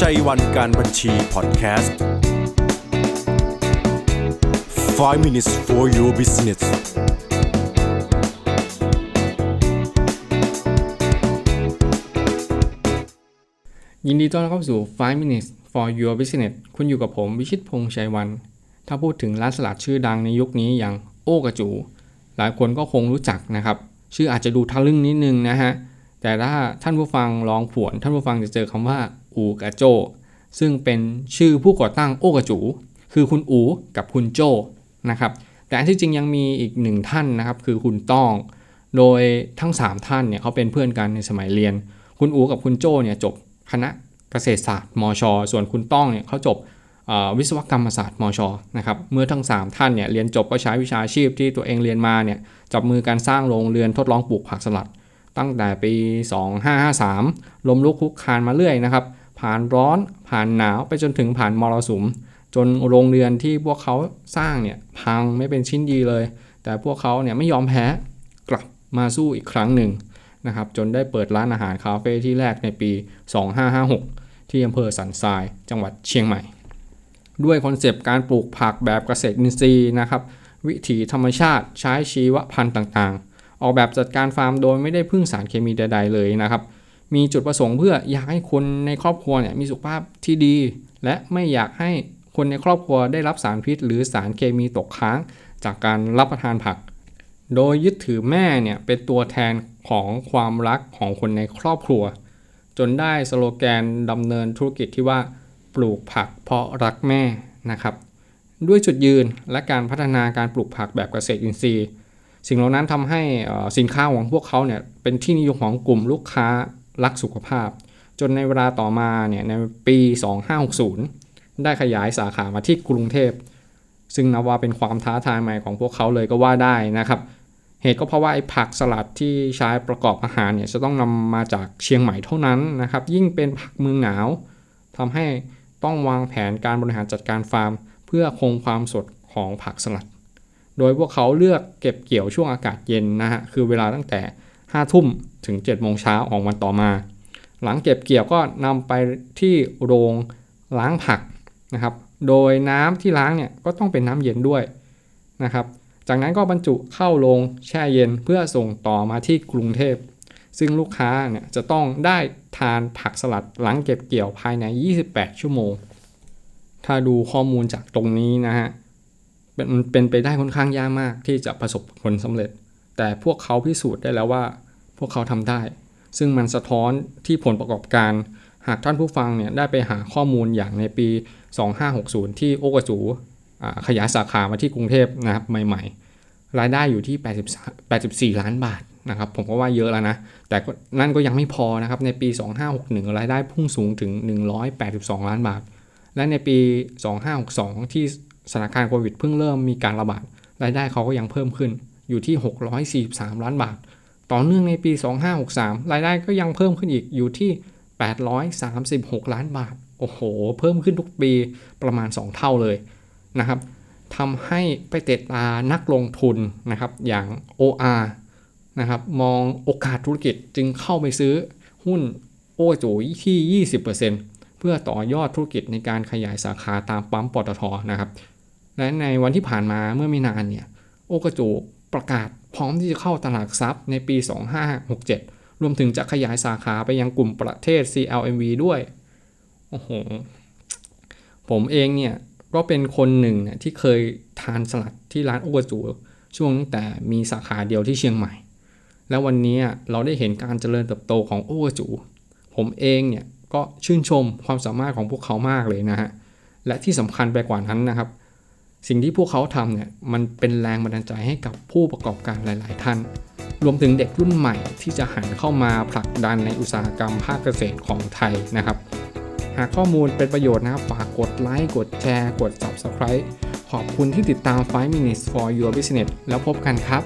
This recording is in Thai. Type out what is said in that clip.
ชัยวันการบัญชีพอดแคสต์ 5 minutes for your business ยินดีต้อนรับเข้าสู่ 5 minutes for your business คุณอยู่กับผม วิชิตพงษ์ชัยวัน ถ้าพูดถึงร้านสลัดชื่อดังในยุคนี้อย่างโอกระจู หลายคนก็คงรู้จักนะครับ ชื่ออาจจะดูทะลึ่งนิดนึงนะฮะ แต่ถ้าท่านผู้ฟังลองผวน ท่านผู้ฟังจะเจอคำว่า อูกระโจ ซึ่งเป็นชื่อผู้ก่อตั้งโอกระจู คือคุณอูกับคุณโจนะครับ แต่อันที่จริงยังมีอีกหนึ่งท่านนะครับ คือคุณต้อง โดยทั้ง 3 ท่านเนี่ยเขาเป็นเพื่อนกันในสมัยเรียน คุณอูกับคุณโจเนี่ยจบคณะเกษตรศาสตร์มชส่วนคุณต้องเนี่ยเขาจบวิศวกรรมศาสตร์มชนะครับ เมื่อทั้ง 3 ท่านเนี่ยเรียนจบก็ใช้วิชาชีพที่ตัวเองเรียนมาเนี่ยจับมือกันสร้างโรงเรือนทดลองปลูกผักสลัด ตั้งแต่ปี 2553 ล้มลุกคลุกคลานมาเรื่อยนะครับ ผ่านร้อน ผ่านหนาวไปจนถึงผ่านมรสุม จนโรงเรือนที่พวกเขาสร้างเนี่ยพังไม่เป็นชิ้นดีเลย แต่พวกเขาเนี่ยไม่ยอมแพ้กลับมาสู้อีกครั้งหนึ่งนะครับจนได้เปิดร้านอาหารคาเฟ่ที่แรกในปี 2556 ที่อำเภอสันทรายจังหวัดเชียงใหม่ ด้วยคอนเซปต์การปลูกผักแบบเกษตรอินทรีย์นะครับวิถีธรรมชาติใช้ชีวพันธุ์ต่างๆ ออกแบบจัดการฟาร์มโดยไม่ได้พึ่งสารเคมีใดๆเลยนะครับ มีจุดประสงค์เพื่ออยากให้คนในครอบครัวเนี่ยมีสุขภาพที่ดี และไม่อยากให้คนในครอบครัวได้รับสารพิษ หรือสารเคมีตกค้างจากการรับประทานผัก โดยยึดถือแม่เนี่ยเป็นตัวแทนของความรักของคนในครอบครัว จนได้สโลแกนดำเนินธุรกิจที่ว่าปลูกผักเพราะรักแม่นะครับด้วยจุดยืนและการพัฒนาการปลูกผักแบบเกษตรอินทรีย์ สิ่งเหล่านั้นทำให้สินค้าของพวกเขาเนี่ยเป็นที่นิยมของกลุ่มลูกค้า รักสุขภาพ จนในเวลาต่อมาเนี่ยในปี 2560 ได้ขยายสาขามาที่กรุงเทพ ซึ่งนับว่าเป็นความท้าทายใหม่ของพวกเขาเลยก็ว่าได้นะครับ เหตุก็เพราะว่าไอ้ผักสลัดที่ใช้ประกอบอาหารเนี่ยจะต้องนำมาจากเชียงใหม่เท่านั้นนะครับ ยิ่งเป็นผักเมืองหนาวทำให้ต้องวางแผนการบริหารจัดการฟาร์ม เพื่อคงความสดของผักสลัด โดยพวกเขาเลือกเก็บเกี่ยวช่วงอากาศเย็นนะฮะ คือเวลาตั้งแต่ 5 ทุ่มถึง 7 โมงเช้าของวันต่อมา หลังเก็บเกี่ยวก็นำไปที่โรงล้างผักนะครับ โดยน้ำที่ล้างเนี่ยก็ต้องเป็นน้ำเย็นด้วยนะครับ จากนั้นก็บรรจุเข้าโรงแช่เย็นเพื่อส่งต่อมาที่กรุงเทพ ซึ่งลูกค้าเนี่ยจะต้องได้ทานผักสลัดหลังเก็บเกี่ยวภายใน 28 ชั่วโมง ถ้าดูข้อมูลจากตรงนี้นะฮะเป็นเป็นไปได้ค่อนข้างยากมากที่จะประสบผลสำเร็จ แต่พวกเขาพิสูจน์ได้แล้วว่า พวกเขาทำได้ ซึ่งมันสะท้อนที่ผลประกอบการ หากท่านผู้ฟังเนี่ยได้ไปหาข้อมูลอย่างในปี 2560 ที่โอกระจูขยายสาขามาที่กรุงเทพนะครับใหม่ ๆ รายได้อยู่ที่ 83 84 ล้านบาทนะครับผมก็ว่าเยอะแล้วนะ แต่นั่นก็ยังไม่พอนะครับ ในปี 2561 รายได้พุ่งสูงถึง 182 ล้านบาท และในปี 2562 ที่สถานการณ์โควิดเพิ่งเริ่มมีการระบาด รายได้เขาก็ยังเพิ่มขึ้น อยู่ที่ 643 ล้านบาท ต่อเนื่องในปี 2563 รายได้ก็ยังเพิ่มขึ้นอีกอยู่ที่ 836 ล้านบาท โอ้โห เพิ่มขึ้นทุกปีประมาณ 2 เท่าเลยนะครับทำให้ไปเตะตานักลงทุนนะครับอย่าง OR นะครับมองโอกาสธุรกิจจึงเข้าไปซื้อหุ้นโอจูที่ 20%เพื่อต่อยอดธุรกิจในการขยายสาขาตามปั๊มปตทนะครับ และในวันที่ผ่านมาเมื่อไม่นานเนี่ย โอกระจู ประกาศพร้อมที่จะเข้าตลาดทรัพย์ในปี 2567 รวมถึงจะขยายสาขาไปยังกลุ่มประเทศ CLMV ด้วย โอ้โห ผมเองเนี่ย ก็เป็นคนหนึ่งนี่ยที่เคยทานสลัดที่ร้านโอกระจูช่วงตั้งแต่มีสาขาเดียวที่เชียงใหม่ แล้ววันนี้เราได้เห็นการเจริญเติบโตของโอกระจู ผมเองเนี่ยก็ชื่นชมความสามารถของพวกเขามากเลยนะฮะ และที่สำคัญไปกว่านั้นนะครับ สิ่งที่พวกเขาทำเนี่ยมันเป็นแรงบันดาลใจให้กับผู้ประกอบการหลาย ๆ ท่าน รวมถึงเด็กรุ่นใหม่ที่จะหันเข้ามาผลักดันในอุตสาหกรรมภาคเกษตรของไทยนะครับ หากข้อมูลเป็นประโยชน์นะครับฝากกดไลค์กดแชร์กด Subscribe ขอบคุณที่ติดตาม 5 minutes for your business แล้วพบกันครับ